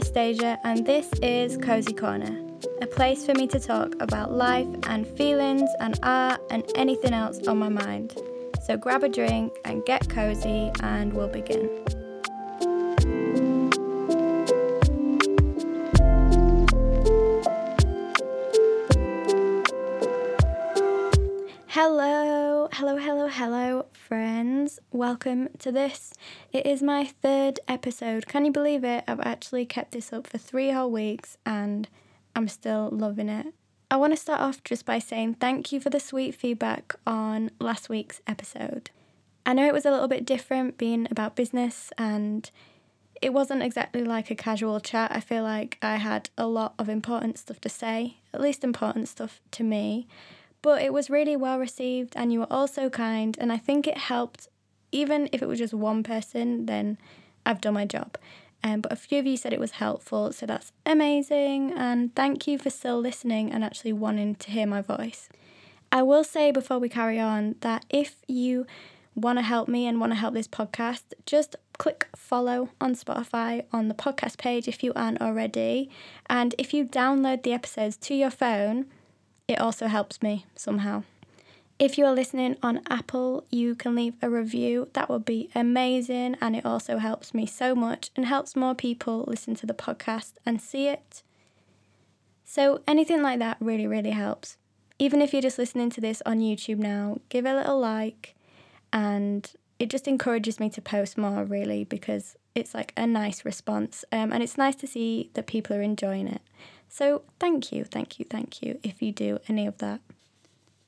Anastasia, and this is Cozy Corner, a place for me to talk about life and feelings and art and anything else on my mind. So grab a drink and get cozy, and we'll begin. To this. It is my third episode. Can you believe it? I've actually kept this up for three whole weeks and I'm still loving it. I want to start off just by saying thank you for the sweet feedback on last week's episode. I know it was a little bit different being about business and it wasn't exactly like a casual chat. I feel like I had a lot of important stuff to say, at least important stuff to me. But it was really well received, and you were all so kind. And I think it helped, even if it was just one person, then I've done my job. Um, but a few of you said it was helpful, so that's amazing. And thank you for still listening and actually wanting to hear my voice. I will say before we carry on that if you want to help me and want to help this podcast, just click follow on Spotify on the podcast page if you aren't already. And if you download the episodes to your phone, it also helps me somehow. If you are listening on Apple, you can leave a review. That would be amazing. And it also helps me so much and helps more people listen to the podcast and see it. So, anything like that really, really helps. Even if you're just listening to this on YouTube now, give a little like. And it just encourages me to post more, really, because it's like a nice response. Um, and it's nice to see that people are enjoying it. So thank you, thank you, thank you if you do any of that.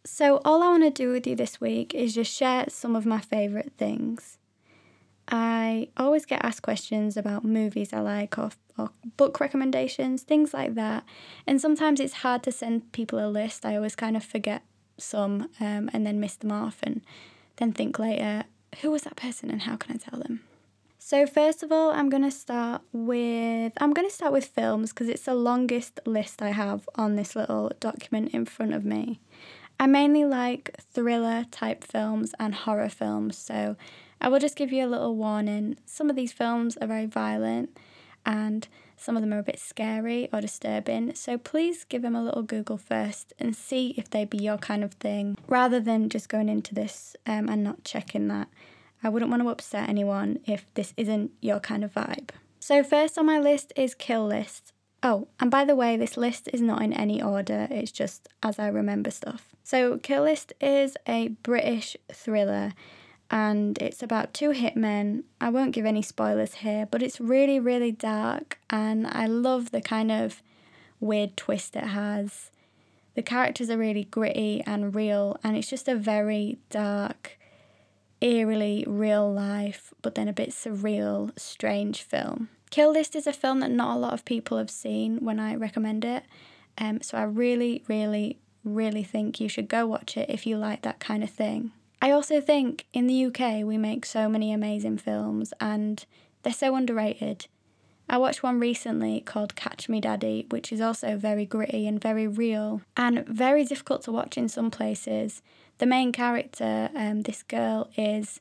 So, all I want to do with you this week is just share some of my favourite things. I always get asked questions about movies I like or, or book recommendations, things like that. And sometimes it's hard to send people a list. I always kind of forget some um, and then miss them off and then think later, who was that person and how can I tell them? So first of all, I'm going to start with I'm going to start with films because it's the longest list I have on this little document in front of me. I mainly like thriller type films and horror films, so I will just give you a little warning. Some of these films are very violent and some of them are a bit scary or disturbing, so please give them a little Google first and see if they be your kind of thing rather than just going into this um, and not checking that. I wouldn't want to upset anyone if this isn't your kind of vibe. So, first on my list is Kill List. Oh, and by the way, this list is not in any order, it's just as I remember stuff. So, Kill List is a British thriller and it's about two hitmen. I won't give any spoilers here, but it's really, really dark and I love the kind of weird twist it has. The characters are really gritty and real, and it's just a very dark, eerily real life, but then a bit surreal, strange film. Kill List is a film that not a lot of people have seen when I recommend it. Um, so I really, really, really think you should go watch it if you like that kind of thing. I also think in the UK we make so many amazing films and they're so underrated. I watched one recently called Catch Me Daddy, which is also very gritty and very real and very difficult to watch in some places the main character, um, this girl, is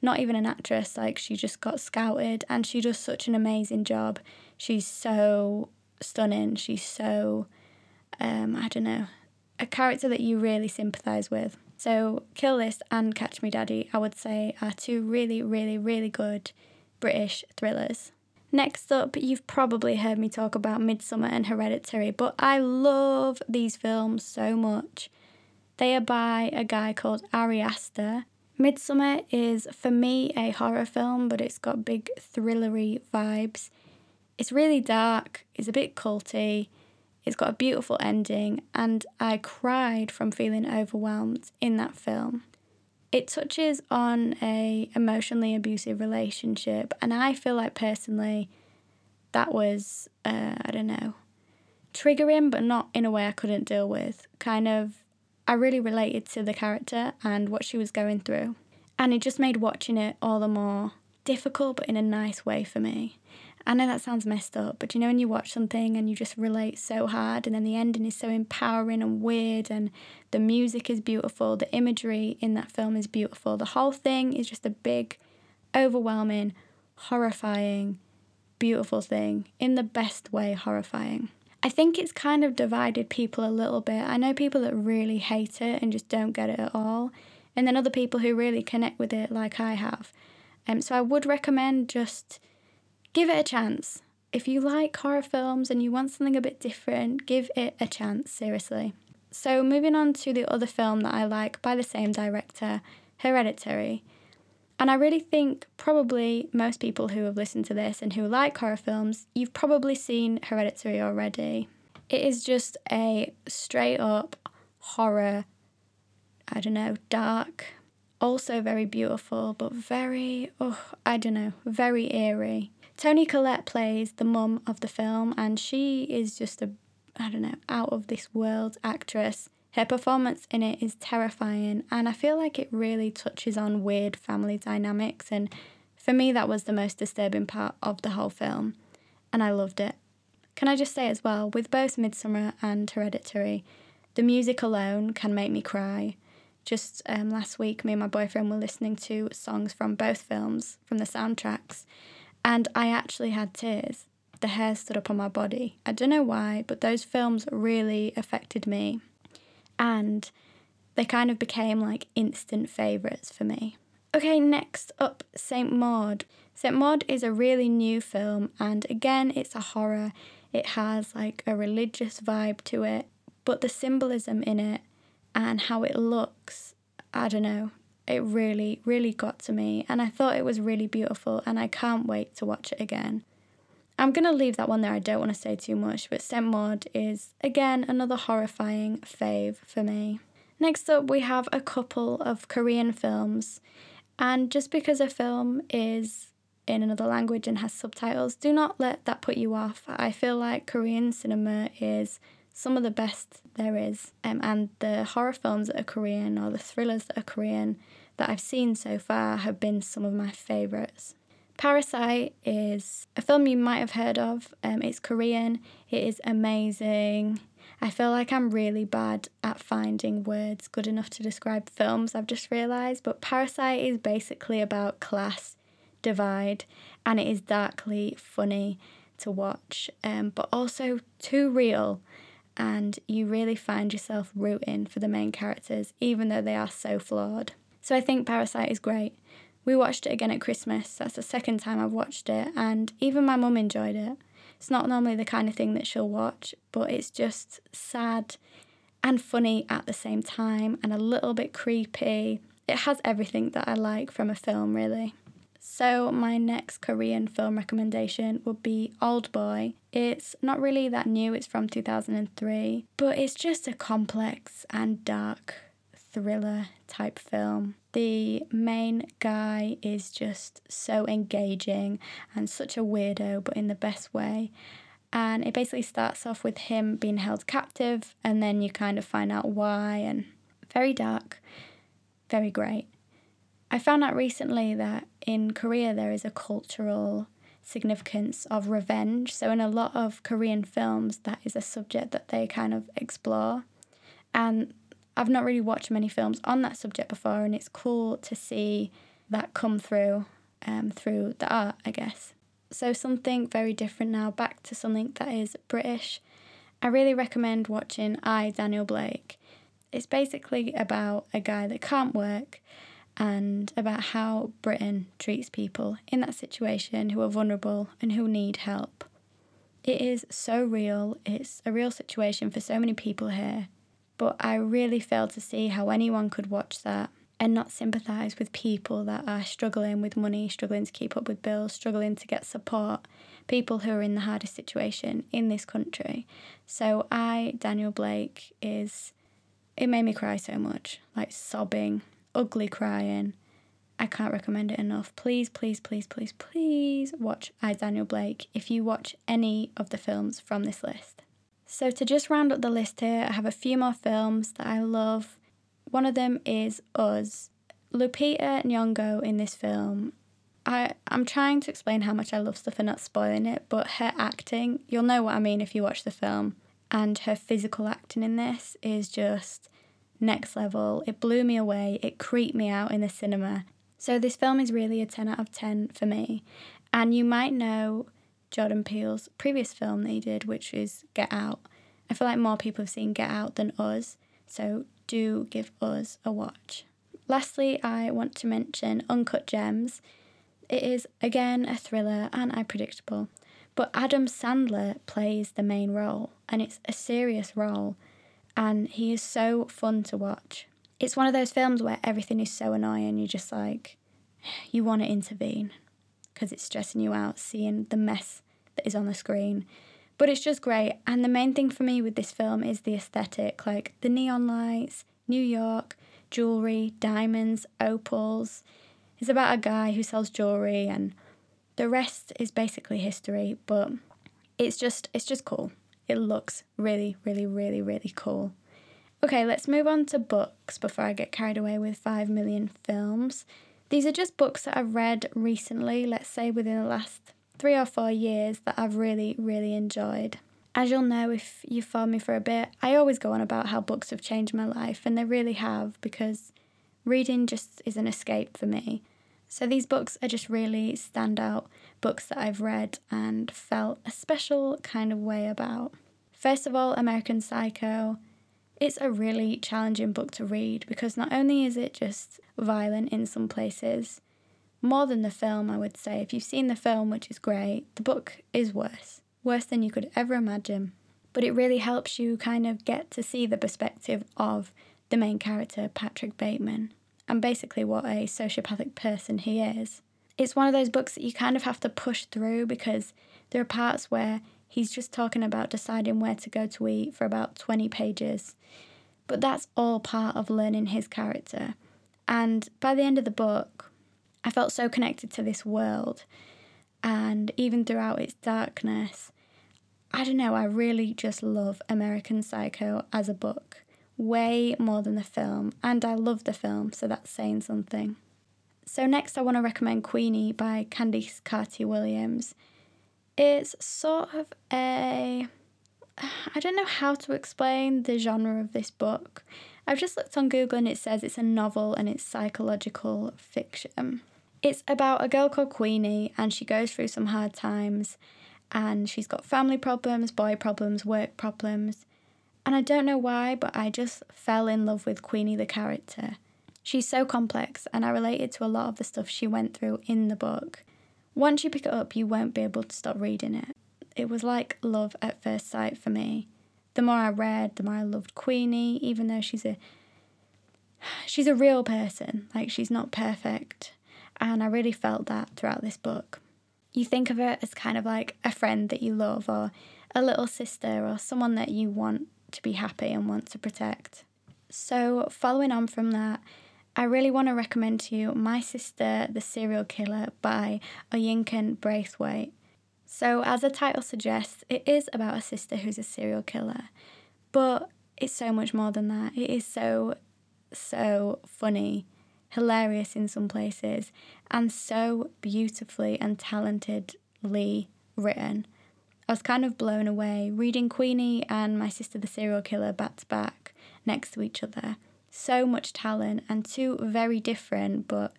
not even an actress. Like she just got scouted, and she does such an amazing job. She's so stunning. She's so, um, I don't know, a character that you really sympathise with. So, Kill List and Catch Me Daddy, I would say, are two really, really, really good British thrillers. Next up, you've probably heard me talk about Midsommar and Hereditary, but I love these films so much. They are by a guy called Ari Aster. Midsommar is, for me, a horror film, but it's got big thrillery vibes. It's really dark, it's a bit culty, it's got a beautiful ending, and I cried from feeling overwhelmed in that film. It touches on a emotionally abusive relationship, and I feel like personally that was, uh, I don't know, triggering, but not in a way I couldn't deal with. Kind of I really related to the character and what she was going through. And it just made watching it all the more difficult, but in a nice way for me. I know that sounds messed up, but you know, when you watch something and you just relate so hard, and then the ending is so empowering and weird, and the music is beautiful, the imagery in that film is beautiful. The whole thing is just a big, overwhelming, horrifying, beautiful thing, in the best way, horrifying. I think it's kind of divided people a little bit. I know people that really hate it and just don't get it at all, and then other people who really connect with it, like I have. Um, so I would recommend just give it a chance. If you like horror films and you want something a bit different, give it a chance, seriously. So, moving on to the other film that I like by the same director, Hereditary. And I really think probably most people who have listened to this and who like horror films, you've probably seen Hereditary already. It is just a straight up horror, I don't know, dark, also very beautiful, but very, oh, I don't know, very eerie. Toni Collette plays the mum of the film, and she is just a, I don't know, out of this world actress. Her performance in it is terrifying, and I feel like it really touches on weird family dynamics. And for me, that was the most disturbing part of the whole film, and I loved it. Can I just say as well, with both Midsommar and Hereditary, the music alone can make me cry. Just um, last week, me and my boyfriend were listening to songs from both films, from the soundtracks, and I actually had tears. The hair stood up on my body. I don't know why, but those films really affected me and they kind of became like instant favourites for me. Okay, next up, St. Maud. St. Maud is a really new film, and again, it's a horror. It has like a religious vibe to it, but the symbolism in it and how it looks, I don't know, it really, really got to me, and I thought it was really beautiful, and I can't wait to watch it again. I'm going to leave that one there. I don't want to say too much, but St. Maud is, again, another horrifying fave for me. Next up, we have a couple of Korean films. And just because a film is in another language and has subtitles, do not let that put you off. I feel like Korean cinema is some of the best there is. Um, and the horror films that are Korean or the thrillers that are Korean that I've seen so far have been some of my favourites. Parasite is a film you might have heard of. Um, it's Korean. It is amazing. I feel like I'm really bad at finding words good enough to describe films, I've just realised. But Parasite is basically about class divide and it is darkly funny to watch, um, but also too real. And you really find yourself rooting for the main characters, even though they are so flawed. So I think Parasite is great. We watched it again at Christmas. That's the second time I've watched it, and even my mum enjoyed it. It's not normally the kind of thing that she'll watch, but it's just sad and funny at the same time and a little bit creepy. It has everything that I like from a film, really. So, my next Korean film recommendation would be Old Boy. It's not really that new, it's from 2003, but it's just a complex and dark thriller type film. The main guy is just so engaging and such a weirdo, but in the best way. And it basically starts off with him being held captive, and then you kind of find out why, and very dark, very great. I found out recently that in Korea there is a cultural significance of revenge. So, in a lot of Korean films, that is a subject that they kind of explore. And I've not really watched many films on that subject before, and it's cool to see that come through um, through the art, I guess. So, something very different now, back to something that is British. I really recommend watching I, Daniel Blake. It's basically about a guy that can't work and about how Britain treats people in that situation who are vulnerable and who need help. It is so real, it's a real situation for so many people here but I really fail to see how anyone could watch that and not sympathise with people that are struggling with money, struggling to keep up with bills, struggling to get support, people who are in the hardest situation in this country. So, I, Daniel Blake, is. It made me cry so much, like sobbing, ugly crying. I can't recommend it enough. Please, please, please, please, please watch I, Daniel Blake if you watch any of the films from this list. So, to just round up the list here, I have a few more films that I love. One of them is Us. Lupita Nyong'o in this film. I, I'm trying to explain how much I love stuff and not spoiling it, but her acting, you'll know what I mean if you watch the film, and her physical acting in this is just next level. It blew me away, it creeped me out in the cinema. So, this film is really a 10 out of 10 for me. And you might know Jordan Peele's previous film that he did, which is Get Out. I feel like more people have seen Get Out than us, so do give us a watch. Lastly, I want to mention Uncut Gems. It is again a thriller and unpredictable, but Adam Sandler plays the main role, and it's a serious role, and he is so fun to watch. It's one of those films where everything is so annoying, you're just like, you want to intervene because it's stressing you out seeing the mess that is on the screen. But it's just great. And the main thing for me with this film is the aesthetic like the neon lights, New York, jewellery, diamonds, opals. It's about a guy who sells jewellery and the rest is basically history, but it's just it's just cool. It looks really, really, really, really cool. Okay, let's move on to books before I get carried away with 5 million films. These are just books that I've read recently, let's say within the last three or four years, that I've really, really enjoyed. As you'll know if you've followed me for a bit, I always go on about how books have changed my life, and they really have because reading just is an escape for me. So these books are just really standout books that I've read and felt a special kind of way about. First of all, American Psycho. It's a really challenging book to read because not only is it just violent in some places, more than the film, I would say. If you've seen the film, which is great, the book is worse. Worse than you could ever imagine. But it really helps you kind of get to see the perspective of the main character, Patrick Bateman, and basically what a sociopathic person he is. It's one of those books that you kind of have to push through because there are parts where he's just talking about deciding where to go to eat for about 20 pages. But that's all part of learning his character. And by the end of the book, I felt so connected to this world. And even throughout its darkness, I don't know, I really just love American Psycho as a book way more than the film. And I love the film, so that's saying something. So, next, I want to recommend Queenie by Candice Carty Williams. It's sort of a. I don't know how to explain the genre of this book. I've just looked on Google and it says it's a novel and it's psychological fiction. It's about a girl called Queenie and she goes through some hard times and she's got family problems, boy problems, work problems. And I don't know why, but I just fell in love with Queenie the character. She's so complex and I related to a lot of the stuff she went through in the book. Once you pick it up, you won't be able to stop reading it. It was like love at first sight for me the more I read, the more I loved Queenie, even though she's a she's a real person. Like she's not perfect. And I really felt that throughout this book. You think of her as kind of like a friend that you love or a little sister or someone that you want to be happy and want to protect. So, following on from that, I really want to recommend to you My Sister the Serial Killer by Oyinkan Braithwaite. So, as the title suggests, it is about a sister who's a serial killer, but it's so much more than that. It is so, so funny, hilarious in some places, and so beautifully and talentedly written. I was kind of blown away reading Queenie and My Sister the Serial Killer back to back next to each other. So much talent and two very different but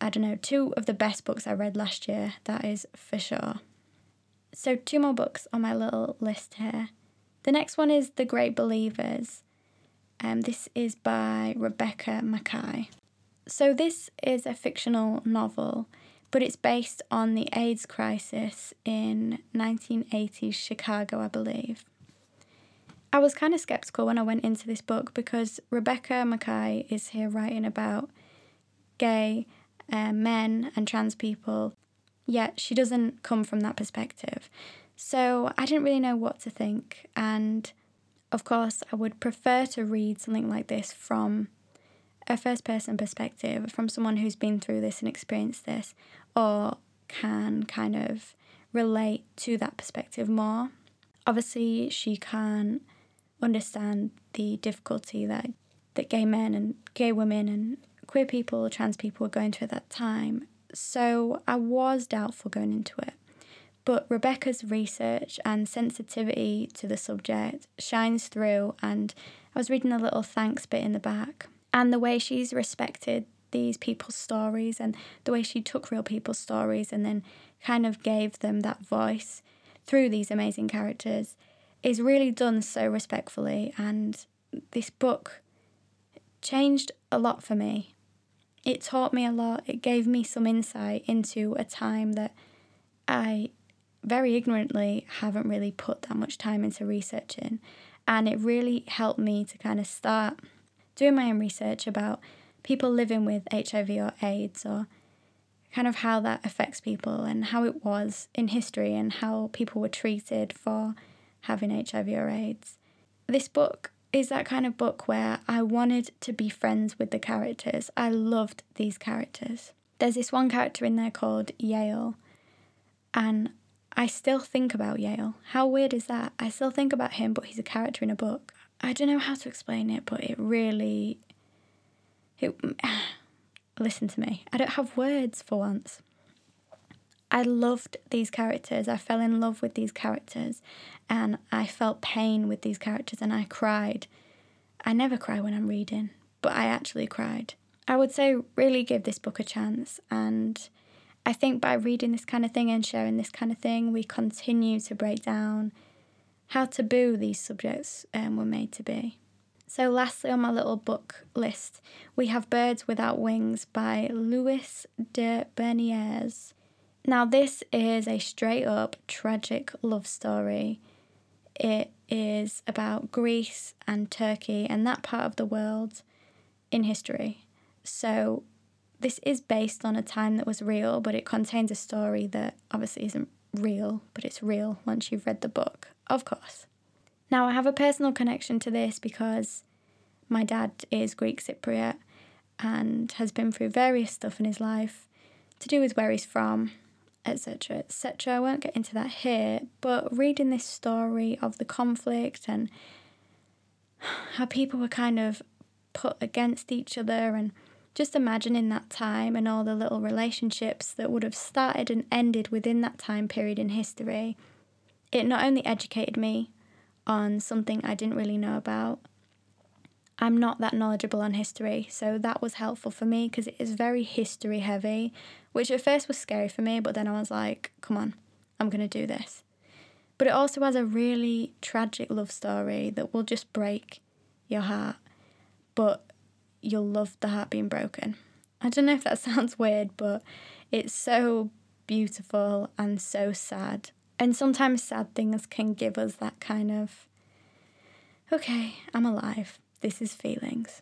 I don't know, two of the best books I read last year, that is for sure. So, two more books on my little list here. The next one is The Great Believers. Um, this is by Rebecca Makkai. So, this is a fictional novel, but it's based on the AIDS crisis in 1980s Chicago, I believe. I was kind of skeptical when I went into this book because Rebecca Makkai is here writing about gay uh, men and trans people, yet she doesn't come from that perspective. So I didn't really know what to think. And of course, I would prefer to read something like this from a first person perspective, from someone who's been through this and experienced this, or can kind of relate to that perspective more. Obviously, she can understand the difficulty that, that gay men and gay women and queer people, trans people were going through at that time. So I was doubtful going into it. But Rebecca's research and sensitivity to the subject shines through, and I was reading a little thanks bit in the back. And the way she's respected these people's stories and the way she took real people's stories and then kind of gave them that voice through these amazing characters is really done so respectfully. And this book changed a lot for me. It taught me a lot, it gave me some insight into a time that I very ignorantly haven't really put that much time into researching. And it really helped me to kind of start doing my own research about people living with HIV or AIDS or kind of how that affects people and how it was in history and how people were treated for having HIV or AIDS. This book is that kind of book where I wanted to be friends with the characters. I loved these characters. There's this one character in there called Yale, and I still think about Yale. How weird is that? I still think about him, but he's a character in a book. I don't know how to explain it, but it really. It, listen to me. I don't have words for once. I loved these characters. I fell in love with these characters and I felt pain with these characters and I cried. I never cry when I'm reading, but I actually cried. I would say really give this book a chance and I think by reading this kind of thing and sharing this kind of thing, we continue to break down how taboo these subjects um, were made to be. So, lastly, on my little book list, we have Birds Without Wings by Louis de Bernières. Now, this is a straight up tragic love story. It is about Greece and Turkey and that part of the world in history. So, this is based on a time that was real, but it contains a story that obviously isn't real, but it's real once you've read the book, of course. Now, I have a personal connection to this because my dad is Greek Cypriot and has been through various stuff in his life to do with where he's from, etc. etc. I won't get into that here, but reading this story of the conflict and how people were kind of put against each other and just imagining that time and all the little relationships that would have started and ended within that time period in history, it not only educated me on something I didn't really know about. I'm not that knowledgeable on history, so that was helpful for me because it is very history heavy, which at first was scary for me, but then I was like, come on, I'm going to do this. But it also has a really tragic love story that will just break your heart, but you'll love the heart being broken. I don't know if that sounds weird, but it's so beautiful and so sad and sometimes sad things can give us that kind of, okay, I'm alive. This is feelings.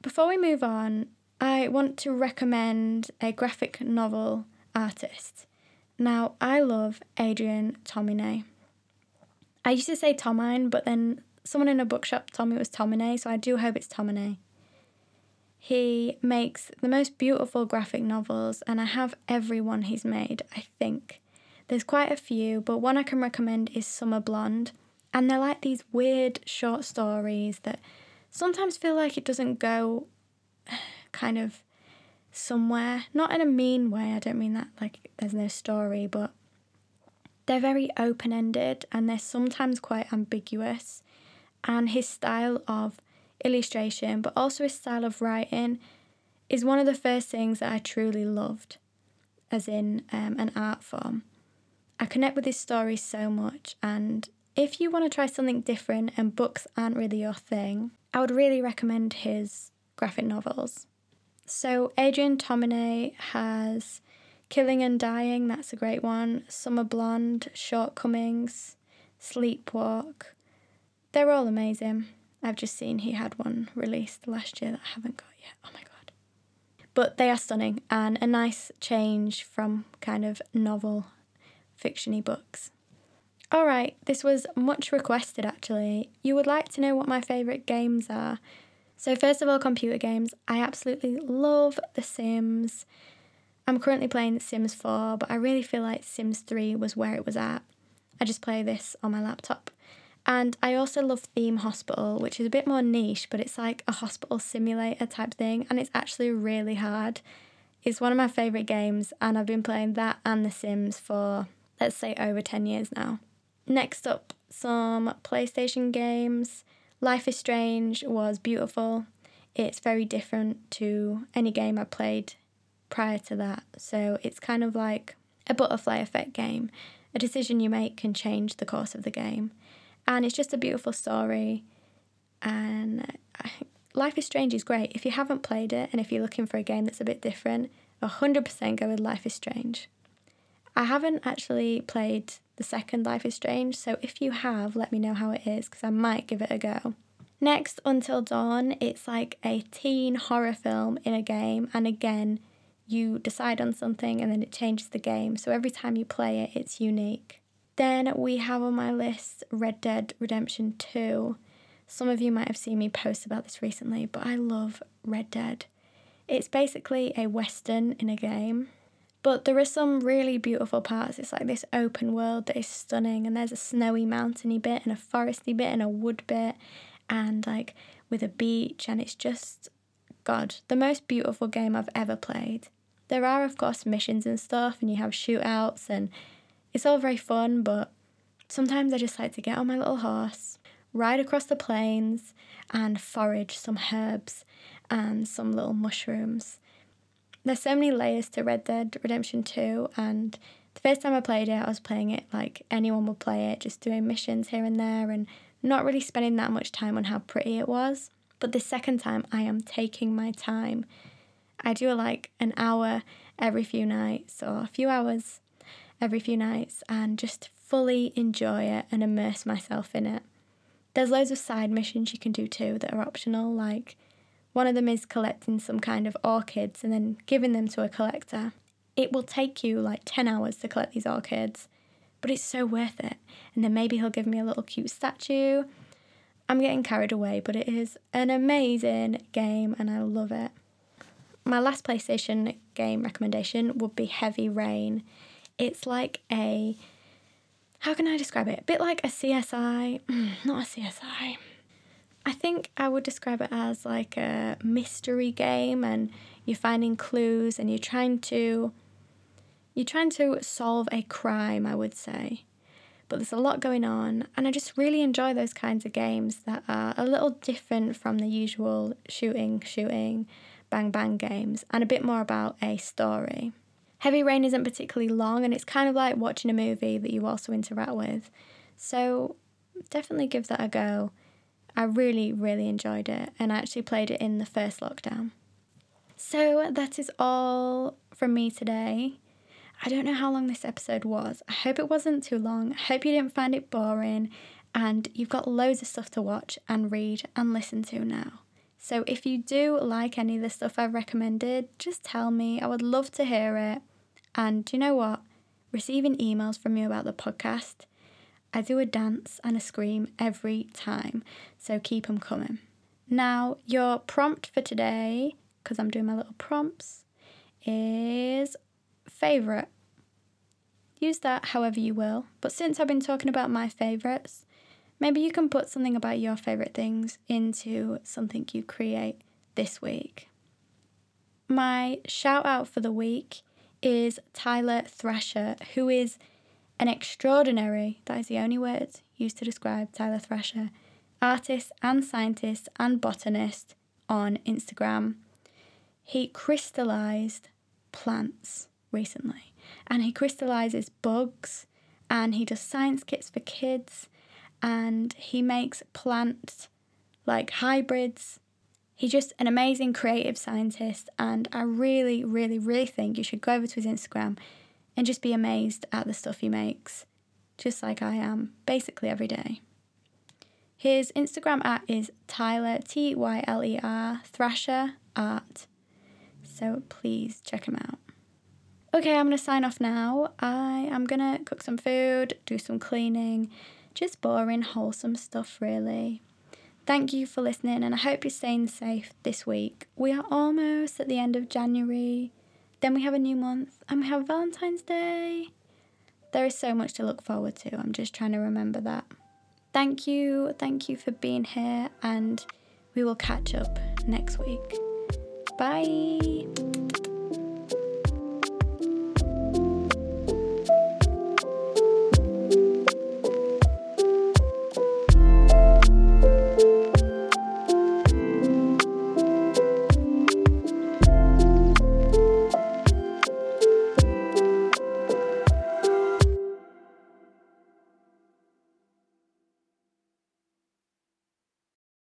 Before we move on, I want to recommend a graphic novel artist. Now, I love Adrian Tomine. I used to say Tomine, but then someone in a bookshop told me it was Tomine, so I do hope it's Tomine. He makes the most beautiful graphic novels, and I have every one he's made, I think. There's quite a few, but one I can recommend is Summer Blonde. And they're like these weird short stories that sometimes feel like it doesn't go kind of somewhere. Not in a mean way, I don't mean that like there's no story, but they're very open ended and they're sometimes quite ambiguous. And his style of illustration, but also his style of writing, is one of the first things that I truly loved, as in um, an art form. I connect with his stories so much, and if you want to try something different and books aren't really your thing, I would really recommend his graphic novels. So, Adrian Tomine has Killing and Dying, that's a great one, Summer Blonde, Shortcomings, Sleepwalk. They're all amazing. I've just seen he had one released last year that I haven't got yet. Oh my god. But they are stunning and a nice change from kind of novel fictiony books. Alright, this was much requested actually. You would like to know what my favourite games are. So, first of all, computer games. I absolutely love The Sims. I'm currently playing Sims 4, but I really feel like Sims 3 was where it was at. I just play this on my laptop. And I also love Theme Hospital, which is a bit more niche, but it's like a hospital simulator type thing, and it's actually really hard. It's one of my favourite games, and I've been playing that and The Sims for let's say over 10 years now. Next up, some PlayStation games. Life is Strange was beautiful. It's very different to any game I played prior to that. So it's kind of like a butterfly effect game. A decision you make can change the course of the game. And it's just a beautiful story. And Life is Strange is great. If you haven't played it and if you're looking for a game that's a bit different, 100% go with Life is Strange. I haven't actually played the second Life is Strange, so if you have, let me know how it is because I might give it a go. Next, Until Dawn, it's like a teen horror film in a game, and again, you decide on something and then it changes the game. So every time you play it, it's unique. Then we have on my list Red Dead Redemption 2. Some of you might have seen me post about this recently, but I love Red Dead. It's basically a western in a game, but there are some really beautiful parts. It's like this open world that is stunning, and there's a snowy mountainy bit, and a foresty bit, and a wood bit, and like with a beach, and it's just, God, the most beautiful game I've ever played. There are, of course, missions and stuff, and you have shootouts, and it's all very fun, but sometimes I just like to get on my little horse, ride across the plains, and forage some herbs and some little mushrooms there's so many layers to Red Dead Redemption 2 and the first time I played it, I was playing it like anyone would play it, just doing missions here and there and not really spending that much time on how pretty it was. But the second time, I am taking my time. I do like an hour every few nights or a few hours every few nights and just fully enjoy it and immerse myself in it. There's loads of side missions you can do too that are optional, like one of them is collecting some kind of orchids and then giving them to a collector. It will take you like 10 hours to collect these orchids, but it's so worth it. And then maybe he'll give me a little cute statue. I'm getting carried away, but it is an amazing game and I love it. My last PlayStation game recommendation would be Heavy Rain. It's like a how can I describe it? A bit like a CSI, not a CSI. I think I would describe it as like a mystery game and you're finding clues and you're trying to you're trying to solve a crime, I would say. But there's a lot going on and I just really enjoy those kinds of games that are a little different from the usual shooting, shooting, bang bang games and a bit more about a story. Heavy Rain isn't particularly long and it's kind of like watching a movie that you also interact with. So definitely give that a go. I really, really enjoyed it and I actually played it in the first lockdown. So that is all from me today. I don't know how long this episode was. I hope it wasn't too long. I hope you didn't find it boring and you've got loads of stuff to watch and read and listen to now. So if you do like any of the stuff I've recommended, just tell me. I would love to hear it. And you know what? Receiving emails from you about the podcast I do a dance and a scream every time, so keep them coming. Now, your prompt for today, because I'm doing my little prompts, is favourite. Use that however you will, but since I've been talking about my favourites, maybe you can put something about your favourite things into something you create this week. My shout out for the week is Tyler Thrasher, who is an extraordinary, that is the only word used to describe Tyler Thrasher, artist and scientist and botanist on Instagram. He crystallized plants recently and he crystallizes bugs and he does science kits for kids and he makes plants like hybrids. He's just an amazing creative scientist and I really, really, really think you should go over to his Instagram and just be amazed at the stuff he makes, just like I am, basically every day. His Instagram at is Tyler, T Y L E R, Thrasher Art. So please check him out. Okay, I'm to sign off now. I am to cook some food, do some cleaning, just boring, wholesome stuff, really. Thank you for listening, and I hope you're staying safe this week. We are almost at the end of January. Then we have a new month and we have Valentine's Day. There is so much to look forward to. I'm just trying to remember that. Thank you. Thank you for being here, and we will catch up next week. Bye.